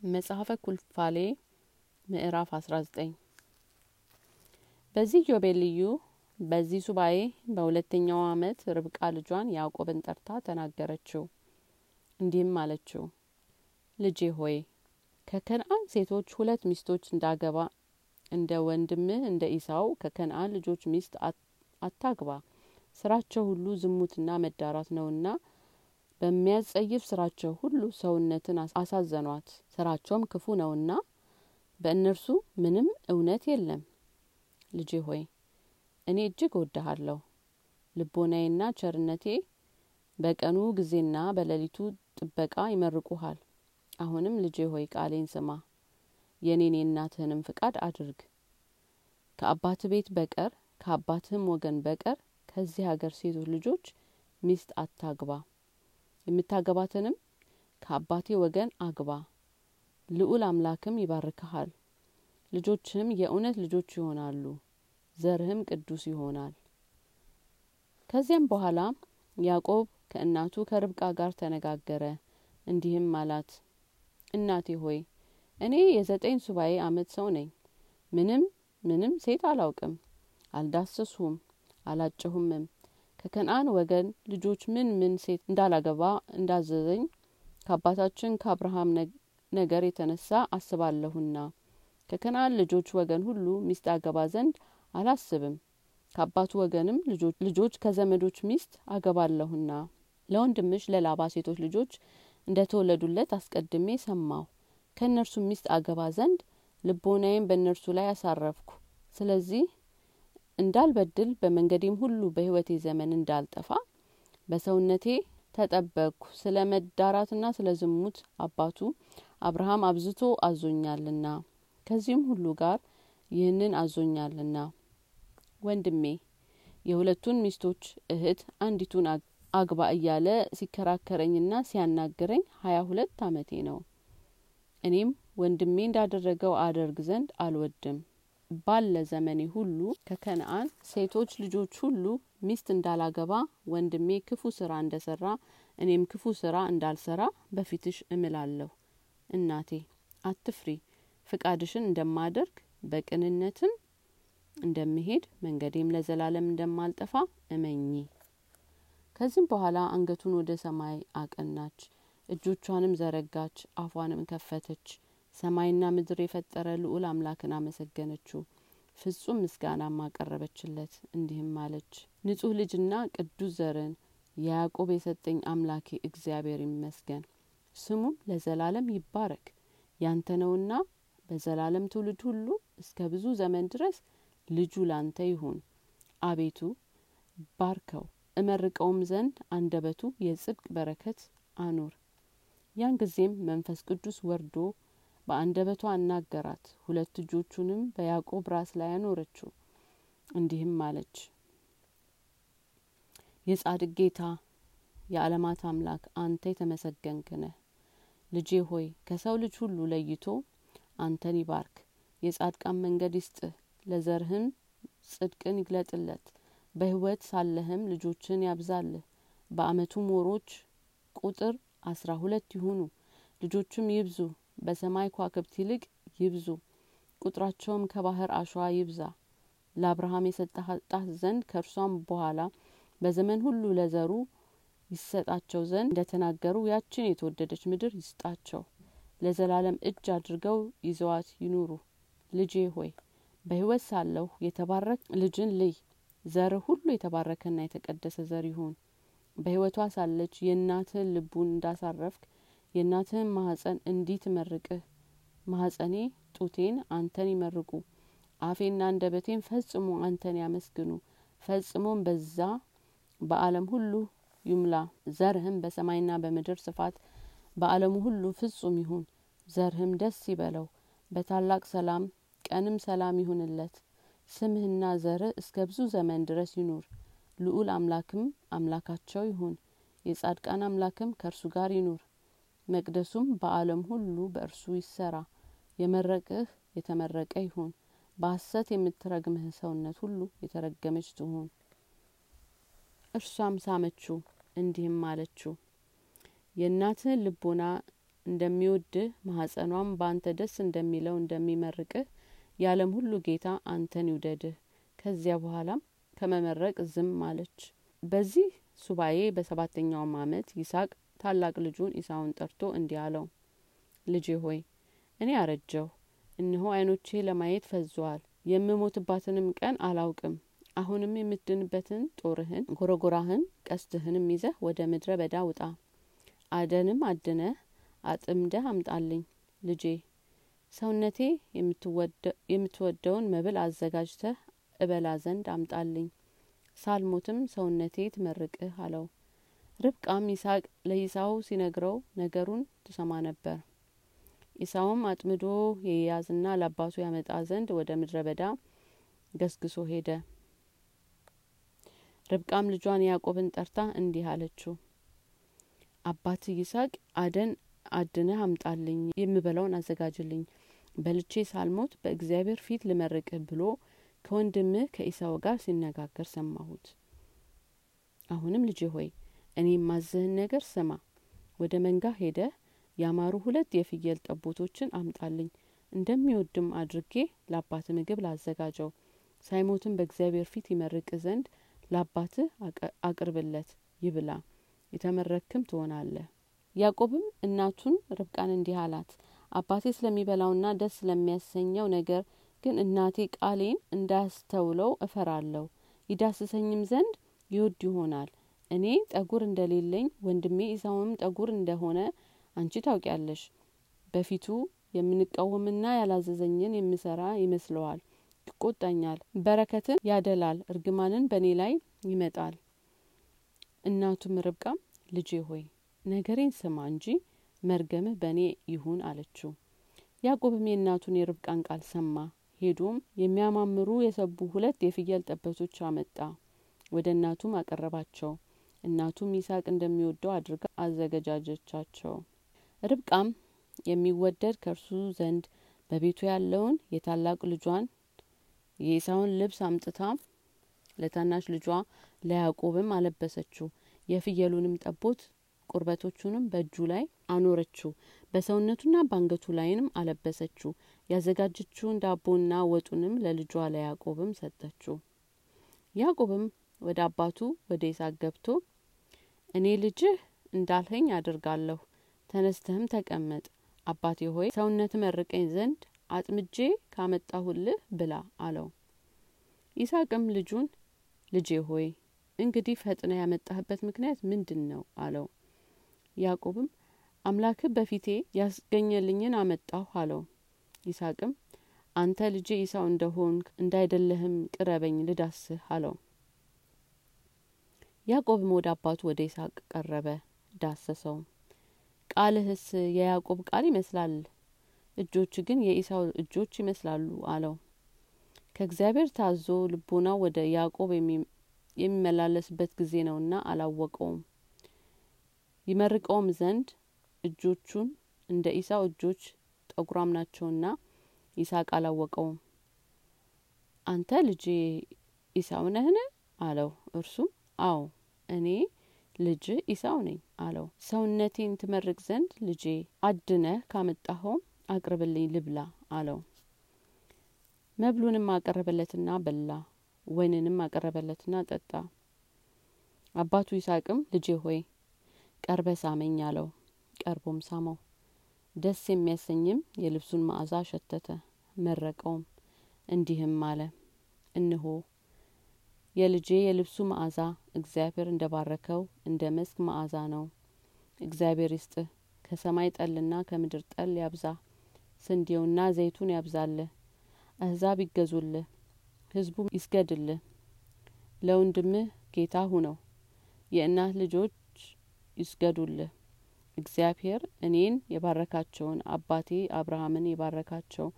መጽሐፈ ኩልፋሌ ምዕራፍ አስራ ዘጠኝ። በዚህ ዮቤልዩ በዚህ ሱባኤ በሁለተኛው አመት ርብቃ ልጇን ያዕቆብን ጠርታ ተናገረችው። እንዲህም አለችው ልጄ ሆይ ከከነአን ሴቶች ሁለት ሚስቶች እንዳገባ እንደ ወንድምህ እንደ ኢሳው ከከነአን ልጆች ሚስት አታግባ። ስራቸው ሁሉ ዝሙትና መዳራት ነውና በሚያጸይፍ ስራቸው ሁሉ ሰውነትን አሳዘኗት። ስራቸውም ክፉ ነውና በእነርሱ ምንም እውነት የለም። ልጄ ሆይ እኔ እጅግ እወድሃለሁ። ልቦናዬና ቸርነቴ በቀኑ ጊዜና በሌሊቱ ጥበቃ ይመርቁሃል። አሁንም ልጄ ሆይ ቃሌን ስማ። የኔን የእናትህንም ፍቃድ አድርግ። ከአባት ቤት በቀር ከአባትህም ወገን በቀር ከዚህ ሀገር ሴቶች ልጆች ሚስት አታግባ የምታገባትንም ከአባቴ ወገን አግባ። ልዑል አምላክም ይባርክሃል። ልጆችህም የእውነት ልጆች ይሆናሉ ዘርህም ቅዱስ ይሆናል። ከዚያም በኋላ ያዕቆብ ከእናቱ ከርብቃ ጋር ተነጋገረ እንዲህም አላት እናቴ ሆይ እኔ የዘጠኝ ሱባኤ አመት ሰው ነኝ። ምንም ምንም ሴት አላውቅም። አልዳሰስሁም አላጨሁምም ከከነአን ወገን ልጆች ምን ምን ሴት እንዳላገባ እንዳዘዘኝ ከአባታችን ከአብርሃም ነገር የተነሳ አስባለሁና። ከከነአን ልጆች ወገን ሁሉ ሚስት አገባ ዘንድ አላስብም። ከአባቱ ወገንም ልጆች ከዘመዶች ሚስት አገባለሁና። ለወንድምሽ ለላባ ሴቶች ልጆች እንደ ተወለዱለት አስቀድሜ ሰማሁ። ከእነርሱም ሚስት አገባ ዘንድ ልቦናዬም በእነርሱ ላይ አሳረፍኩ። ስለዚህ እንዳልበድል በመንገዴም ሁሉ በህይወቴ ዘመን እንዳልጠፋ በሰውነቴ ተጠበቅኩ ስለ መዳራትና ስለ ዝሙት አባቱ አብርሃም አብዝቶ አዞኛልና ከዚህም ሁሉ ጋር ይህንን አዞኛልና። ወንድሜ የሁለቱን ሚስቶች እህት አንዲቱን አግባ እያለ ሲከራከረኝና ሲያናግረኝ ሀያ ሁለት አመቴ ነው። እኔም ወንድሜ እንዳደረገው አደርግ ዘንድ አልወድም ባለ ዘመኔ ሁሉ ከከነአን ሴቶች ልጆች ሁሉ ሚስት እንዳላገባ ወንድሜ ክፉ ስራ እንደሰራ እኔም ክፉ ስራ እንዳልሰራ በፊትሽ እምላለሁ። እናቴ አትፍሪ። ፍቃድሽን እንደማደርግ በቅንነትም እንደምሄድ መንገዴም ለዘላለም እንደማልጠፋ እመኚ። ከዚህም በኋላ አንገቱን ወደ ሰማይ አቀናች። እጆቿንም ዘረጋች አፏንም ከፈተች ሰማይና ምድር የፈጠረ ልዑል አምላክን አመሰገነችው። ፍጹም ምስጋናም አቀረበችለት። እንዲህም አለች ንጹህ ልጅና ቅዱስ ዘርን የያዕቆብ የሰጠኝ አምላኬ እግዚአብሔር ይመስገን። ስሙም ለዘላለም ይባረክ። ያንተ ነውና በዘላለም ትውልድ ሁሉ እስከ ብዙ ዘመን ድረስ ልጁ ላንተ ይሁን። አቤቱ ባርከው እመርቀውም ዘንድ አንደበቱ የጽድቅ በረከት አኑር። ያን ጊዜም መንፈስ ቅዱስ ወርዶ በአንደበቷ አናገራት። ሁለት እጆቹንም በያዕቆብ ራስ ላይ አኖረችው። እንዲህም አለች የጻድቅ ጌታ የዓለማት አምላክ አንተ የተመሰገንክ ነህ። ልጄ ሆይ ከሰው ልጅ ሁሉ ለይቶ አንተን ይባርክ። የጻድቃን መንገድ ይስጥህ ለዘርህም ጽድቅን ይግለጥለት። በህይወት ሳለህም ልጆችን ያብዛልህ። በአመቱም ወሮች ቁጥር አስራ ሁለት ይሁኑ። ልጆችም ይብዙ በሰማይ ኳክብት ይልቅ ይብዙ ቁጥራቸውም ከባህር አሸዋ ይብዛ። ለአብርሃም የሰጣት ዘንድ ከእርሷም በኋላ በዘመን ሁሉ ለዘሩ ይሰጣቸው ዘንድ እንደ ተናገሩ ያችን የተወደደች ምድር ይስጣቸው። ለዘላለም እጅ አድርገው ይዘዋት ይኑሩ። ልጄ ሆይ በህይወት ሳለሁ የተባረክ ልጅን ልይ። ዘር ሁሉ የተባረከና የተቀደሰ ዘር ይሁን። በህይወቷ ሳለች የእናትህን ልቡን እንዳሳረፍክ የእናትህን ማህጸን እንዲህ ትመርቅህ። ማህጸኔ ጡቴን አንተን ይመርቁ። አፌና አንደበቴን ፈጽሞ አንተን ያመስግኑ። ፈጽሞም በዛ በአለም ሁሉ ይሙላ። ዘርህም በሰማይና በምድር ስፋት በአለሙ ሁሉ ፍጹም ይሁን። ዘርህም ደስ ይበለው። በታላቅ ሰላም ቀንም ሰላም ይሁንለት። ስምህና ዘርህ እስከ ብዙ ዘመን ድረስ ይኑር። ልዑል አምላክም አምላካቸው ይሁን። የጻድቃን አምላክም ከእርሱ ጋር ይኑር መቅደሱም በአለም ሁሉ በእርሱ ይሰራ የመረቅህ የተመረቀ ይሁን በሀሰት የምትረግምህ ሰውነት ሁሉ የተረገመች ትሁን እርሷም ሳመችው እንዲህም አለችው የእናትህን ልቦና እንደሚወድህ ማህጸኗም በአንተ ደስ እንደሚለው እንደሚመርቅህ የዓለም ሁሉ ጌታ አንተን ይውደድህ። ከዚያ በኋላም ከመመረቅ ዝም አለች። በዚህ ሱባኤ በሰባተኛውም አመት ይስሐቅ ታላቅ ልጁን ኢሳውን ጠርቶ እንዲህ አለው፣ ልጄ ሆይ እኔ አረጀሁ፣ እነሆ ዓይኖቼ ለማየት ፈዘዋል። የምሞትባትንም ቀን አላውቅም። አሁንም የምትድንበትን ጦርህን፣ ጎረጎራህን፣ ቀስትህንም ይዘህ ወደ ምድረ በዳ ውጣ። አደንም አድነህ አጥምደህ አምጣልኝ። ልጄ ሰውነቴ የምትወደውን መብል አዘጋጅተህ እበላ ዘንድ አምጣልኝ። ሳልሞትም ሰውነቴ ትመርቅህ አለው። ርብቃም ይስሐቅ ለኢሳው ሲነግረው ነገሩን ትሰማ ነበር። ኢሳውም አጥምዶ የያዝና ለአባቱ ያመጣ ዘንድ ወደ ምድረ በዳ ገስግሶ ሄደ። ርብቃም ልጇን ያዕቆብን ጠርታ እንዲህ አለችው፣ አባት ይስሐቅ አደን አድነህ አምጣልኝ፣ የምበላውን አዘጋጅልኝ፣ በልቼ ሳልሞት በእግዚአብሔር ፊት ልመርቅህ ብሎ ከወንድምህ ከኢሳው ጋር ሲነጋገር ሰማሁት። አሁንም ልጄ ሆይ እኔ የማዝህን ነገር ስማ። ወደ መንጋ ሄደህ ያማሩ ሁለት የፍየል ጠቦቶችን አምጣልኝ። እንደሚወድም አድርጌ ለአባት ምግብ ላዘጋጀው፣ ሳይሞትም በእግዚአብሔር ፊት ይመርቅ ዘንድ ለአባትህ አቅርብለት፣ ይብላ፣ የተመረክም ትሆናለህ። ያዕቆብም እናቱን ርብቃን እንዲህ አላት፣ አባቴ ስለሚበላውና ደስ ስለሚያሰኘው ነገር ግን እናቴ ቃሌን እንዳያስተውለው እፈራለሁ። ይዳስሰኝም ዘንድ ይወድ ይሆናል። እኔ ጠጉር እንደሌለኝ ወንድሜ ኢሳውም ጠጉር እንደሆነ አንቺ ታውቂያለሽ። በፊቱ የምንቃወምና ያላዘዘኝን የምሰራ ይመስለዋል፣ ይቆጣኛል፣ በረከትን ያደላል፣ እርግማንን በእኔ ላይ ይመጣል። እናቱም ርብቃም ልጄ ሆይ ነገሬን ስማ እንጂ መርገምህ በእኔ ይሁን አለችው። ያዕቆብም የእናቱን የርብቃን ቃል ሰማ። ሄዶም የሚያማምሩ የሰቡ ሁለት የፍየል ጠቦቶች አመጣ፣ ወደ እናቱም አቀረባቸው። እናቱም ይስሐቅ እንደሚወደው አድርጋ አዘገጃጀቻቸው። ርብቃም የሚወደድ ከእርሱ ዘንድ በቤቱ ያለውን የታላቅ ልጇን የኢሳውን ልብስ አምጥታ ለታናሽ ልጇ ለያዕቆብም አለበሰችው። የፍየሉንም ጠቦት ቁርበቶቹንም በእጁ ላይ አኖረችው፣ በሰውነቱና በአንገቱ ላይንም አለበሰችው። ያዘጋጀችውን ዳቦና ወጡንም ለልጇ ለያዕቆብም ሰጠችው። ያዕቆብም ወደ አባቱ ወደ ይስሐቅ ገብቶ እኔ ልጅህ እንዳልኸኝ አድርጋለሁ፣ ተነስተህም ተቀመጥ። አባቴ ሆይ ሰውነት መርቀኝ ዘንድ አጥምጄ ካመጣሁልህ ብላ አለው። ይስሐቅም ልጁን ልጄ ሆይ እንግዲህ ፈጥነ ያመጣህበት ምክንያት ምንድን ነው? አለው። ያዕቆብም አምላክህ በፊቴ ያስገኘልኝን አመጣሁ አለው። ይስሐቅም አንተ ልጄ ኢሳው እንደሆንክ እንዳይደለህም ቅረበኝ ልዳስህ አለው። ያዕቆብም ወደ አባቱ ወደ ይስሐቅ ቀረበ፣ ዳሰሰው። ቃልህስ የያዕቆብ ቃል ይመስላል፣ እጆች ግን የኢሳው እጆች ይመስላሉ አለው። ከእግዚአብሔር ታዞ ልቦናው ወደ ያዕቆብ የሚመላለስበት ጊዜ ነውና አላወቀውም። ይመርቀውም ዘንድ እጆቹን እንደ ኢሳው እጆች ጠጉራም ናቸውና ይስሐቅ አላወቀውም። አንተ ልጄ ኢሳው ነህን? አለው። እርሱም አዎ እኔ ልጅ ኢሳው ነኝ አለው። ሰውነቴን ትመርቅ ዘንድ ልጄ አድነህ ካመጣኸውም አቅርብልኝ ልብላ አለው። መብሉንም አቀረበለትና በላ፣ ወይንንም አቀረበለትና ጠጣ። አባቱ ይስሐቅም ልጄ ሆይ ቀርበ ሳመኝ አለው። ቀርቦም ሳመው። ደስ የሚያሰኝም የልብሱን መዓዛ ሸተተ፣ መረቀውም፣ እንዲህም አለ እንሆ የልጄ የልብሱ መዓዛ እግዚአብሔር እንደ ባረከው እንደ መስክ መዓዛ ነው። እግዚአብሔር ይስጥህ፣ ከሰማይ ጠልና ከምድር ጠል ያብዛ፣ ስንዴውና ዘይቱን ያብዛልህ። አሕዛብ ይገዙልህ፣ ሕዝቡም ይስገድልህ። ለወንድምህ ጌታ ሁነው፣ የእናት ልጆች ይስገዱልህ። እግዚአብሔር እኔን የባረካቸውን አባቴ አብርሃምን የባረካቸው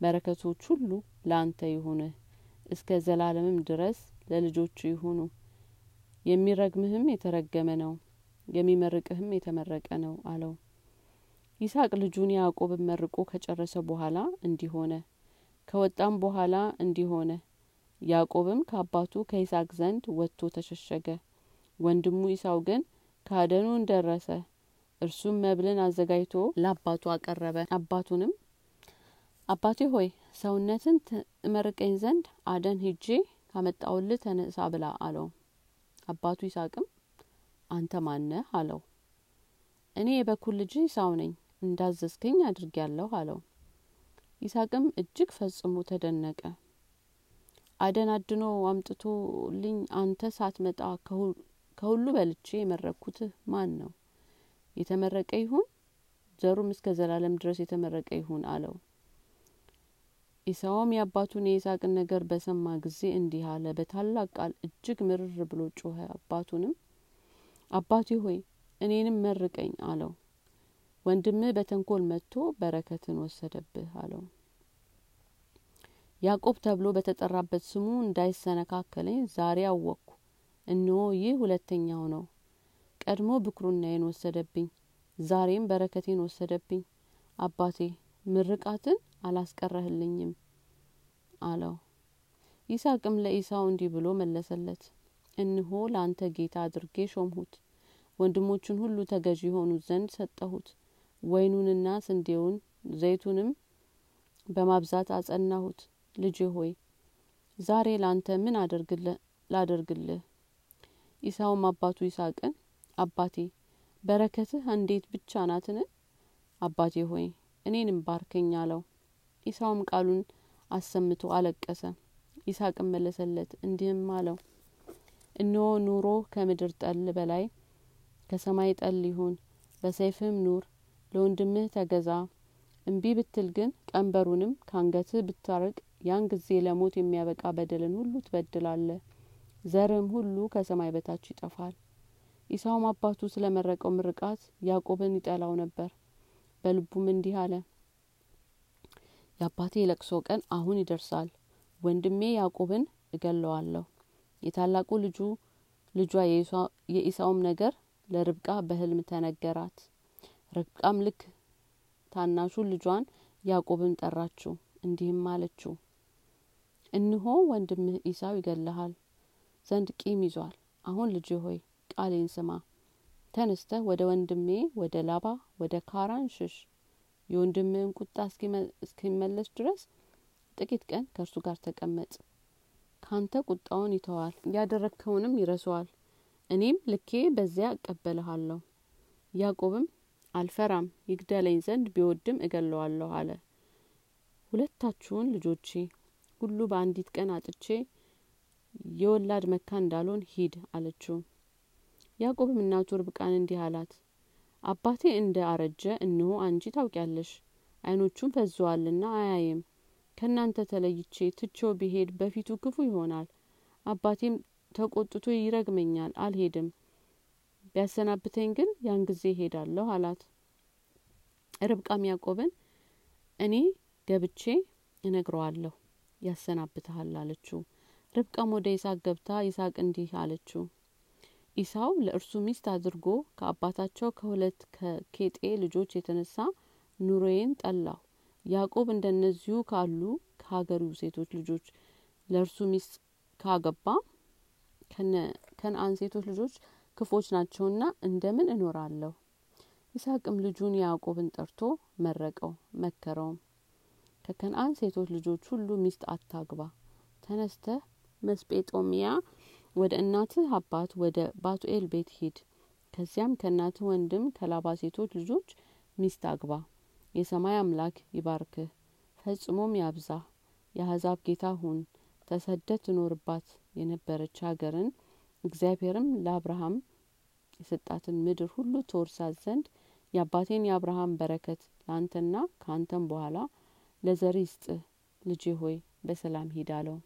በረከቶች ሁሉ ለአንተ ይሁንህ፣ እስከ ዘላለምም ድረስ ለልጆቹ ይሁኑ። የሚረግምህም የተረገመ ነው፣ የሚመርቅህም የተመረቀ ነው አለው። ይስሐቅ ልጁን ያዕቆብን መርቆ ከጨረሰ በኋላ እንዲህ ሆነ። ከወጣም በኋላ እንዲህ ሆነ። ያዕቆብም ከአባቱ ከይስሐቅ ዘንድ ወጥቶ ተሸሸገ። ወንድሙ ኢሳው ግን ከአደኑ ደረሰ። እርሱም መብልን አዘጋጅቶ ለአባቱ አቀረበ አባቱንም አባቴ ሆይ ሰውነትን ትመርቀኝ ዘንድ አደን ሂጄ ካመጣውልህ ተነሳ ብላ አለው አባቱ ይስሐቅም አንተ ማነህ? አለው። እኔ የበኩር ልጅ ኢሳው ነኝ እንዳዘዝከኝ አድርጌያለሁ አለው። ይስሐቅም እጅግ ፈጽሞ ተደነቀ። አደን አድኖ አምጥቶልኝ አንተ ሳትመጣ ከሁሉ በልቼ የመረኩትህ ማን ነው? የተመረቀ ይሁን? ዘሩም እስከ ዘላለም ድረስ የተመረቀ ይሁን አለው ኢሳውም የአባቱን የይስሐቅን ነገር በሰማ ጊዜ እንዲህ አለ። በታላቅ ቃል እጅግ ምርር ብሎ ጮኸ። አባቱንም አባቴ ሆይ እኔንም መርቀኝ አለው። ወንድምህ በተንኮል መጥቶ በረከትን ወሰደብህ አለው። ያዕቆብ ተብሎ በተጠራበት ስሙ እንዳይሰነካከለኝ ዛሬ አወቅኩ እነሆ ይህ ሁለተኛው ነው። ቀድሞ ብኩርናዬን ወሰደብኝ ዛሬም በረከቴን ወሰደብኝ። አባቴ ምርቃትን አላስቀረህልኝም አለው። ይስሐቅም ለኢሳው እንዲህ ብሎ መለሰለት እንሆ ለአንተ ጌታ አድርጌ ሾምሁት ወንድሞቹን ሁሉ ተገዢ የሆኑት ዘንድ ሰጠሁት ወይኑንና ስንዴውን ዘይቱንም በማብዛት አጸናሁት። ልጄ ሆይ ዛሬ ላንተ ምን ላደርግልህ? ኢሳውም አባቱ ይስሐቅን አባቴ በረከትህ እንዴት ብቻ ናትን? አባቴ ሆይ እኔንም ባርከኝ አለው ኢሳውም ቃሉን አሰምቶ አለቀሰ። ይስሐቅም መለሰለት እንዲህም አለው እነሆ ኑሮ ከምድር ጠል በላይ ከሰማይ ጠል ይሁን በሰይፍም ኑር ለወንድምህ ተገዛ። እምቢ ብትል ግን ቀንበሩንም ካንገትህ ብታርቅ ያን ጊዜ ለሞት የሚያበቃ በደልን ሁሉ ትበድላለ ዘርም ሁሉ ከሰማይ በታች ይጠፋል። ኢሳውም አባቱ ስለ መረቀው ምርቃት ያዕቆብን ይጠላው ነበር። በልቡም እንዲህ አለ የአባቴ የለቅሶ ቀን አሁን ይደርሳል። ወንድሜ ያዕቆብን እገለዋለሁ። የታላቁ ልጁ ልጇ የኢሳውም ነገር ለርብቃ በህልም ተነገራት። ርብቃም ልክ ታናሹን ልጇን ያዕቆብን ጠራችው እንዲህም አለችው እንሆ ወንድምህ ኢሳው ይገልሃል ዘንድ ቂም ይዟል። አሁን ልጅ ሆይ ቃሌን ስማ። ተነስተህ ወደ ወንድሜ ወደ ላባ ወደ ካራን ሽሽ የወንድምህን ቁጣ እስኪመለስ ድረስ ጥቂት ቀን ከእርሱ ጋር ተቀመጥ። ካንተ ቁጣውን ይተዋል ያደረግከውንም ይረሰዋል እኔም ልኬ በዚያ እቀበልሃለሁ። ያዕቆብም አልፈራም ይግደለኝ ዘንድ ቢወድም እገለዋለሁ አለ። ሁለታችሁን ልጆቼ ሁሉ በአንዲት ቀን አጥቼ የወላድ መካን እንዳልሆን ሂድ አለችው። ያዕቆብም እናቱ ርብቃን እንዲህ አላት አባቴ እንደ አረጀ እንሆ አንቺ ታውቂያለሽ። አይኖቹም ፈዘዋልና አያይም። ከእናንተ ተለይቼ ትቼው ቢሄድ በፊቱ ክፉ ይሆናል። አባቴም ተቆጥቶ ይረግመኛል አልሄድም። ቢያሰናብተኝ ግን ያን ጊዜ ሄዳለሁ አላት። ርብቃም ያዕቆብን እኔ ገብቼ እነግረዋለሁ ያሰናብትሃል አለችው። ርብቃም ወደ ይስሐቅ ገብታ ይስሐቅ እንዲህ አለችው ኢሳው ለእርሱ ሚስት አድርጎ ከአባታቸው ከሁለት ከኬጤ ልጆች የተነሳ ኑሮዬን ጠላሁ። ያዕቆብ እንደነዚሁ ካሉ ከሀገሩ ሴቶች ልጆች ለእርሱ ሚስት ካገባ ከነአን ሴቶች ልጆች ክፎች ናቸውና እንደምን እኖራለሁ? ይስሐቅም ልጁን ያዕቆብን ጠርቶ መረቀው መከረውም። ከከነአን ሴቶች ልጆች ሁሉ ሚስት አታግባ ተነስተህ መስጴጦሚያ ወደ እናትህ አባት ወደ ባቱኤል ቤት ሂድ። ከዚያም ከእናትህ ወንድም ከላባ ሴቶች ልጆች ሚስት አግባ። የሰማይ አምላክ ይባርክህ ፈጽሞም ያብዛህ የአሕዛብ ጌታ ሁን ተሰደት ትኖርባት። የነበረች ሀገርን እግዚአብሔርም ለአብርሃም የሰጣትን ምድር ሁሉ ትወርሳት ዘንድ የአባቴን የአብርሃም በረከት ለአንተና ከአንተም በኋላ ለዘር ይስጥህ። ልጄ ሆይ በሰላም ሂድ አለው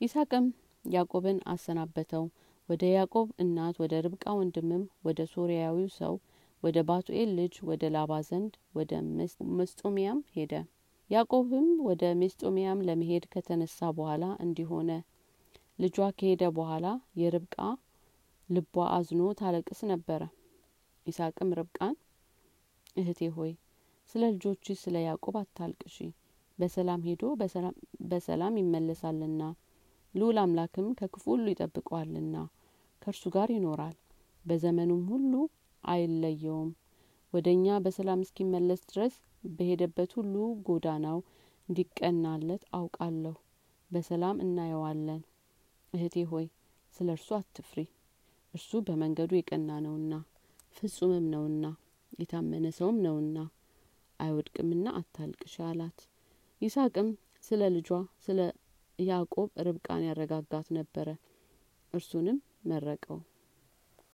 ይስሐቅም ያዕቆብን አሰናበተው። ወደ ያዕቆብ እናት ወደ ርብቃ ወንድምም ወደ ሶርያዊው ሰው ወደ ባቱኤል ልጅ ወደ ላባ ዘንድ ወደ መስጦሚያም ሄደ። ያዕቆብም ወደ መስጦሚያም ለመሄድ ከተነሳ በኋላ እንዲሆነ ልጇ ከሄደ በኋላ የርብቃ ልቧ አዝኖ ታለቅስ ነበረ። ይስሐቅም ርብቃን እህቴ ሆይ ስለ ልጆች ስለ ያዕቆብ አታልቅሺ። በሰላም ሄዶ በሰላም ይመለሳልና ልዑል አምላክም ከክፉ ሁሉ ይጠብቀዋልና ከእርሱ ጋር ይኖራል። በዘመኑም ሁሉ አይለየውም። ወደ እኛ በሰላም እስኪመለስ ድረስ በሄደበት ሁሉ ጎዳናው እንዲቀናለት አውቃለሁ። በሰላም እናየዋለን። እህቴ ሆይ ስለ እርሱ አትፍሪ። እርሱ በመንገዱ የቀና ነውና ፍጹምም ነውና የታመነ ሰውም ነውና አይወድቅምና አታልቅሽ አላት። ይስሐቅም ስለ ልጇ ስለ Յակոբ Ռբկան եռագ գատնեբբերը։ Ըրսունիմ մեռեկո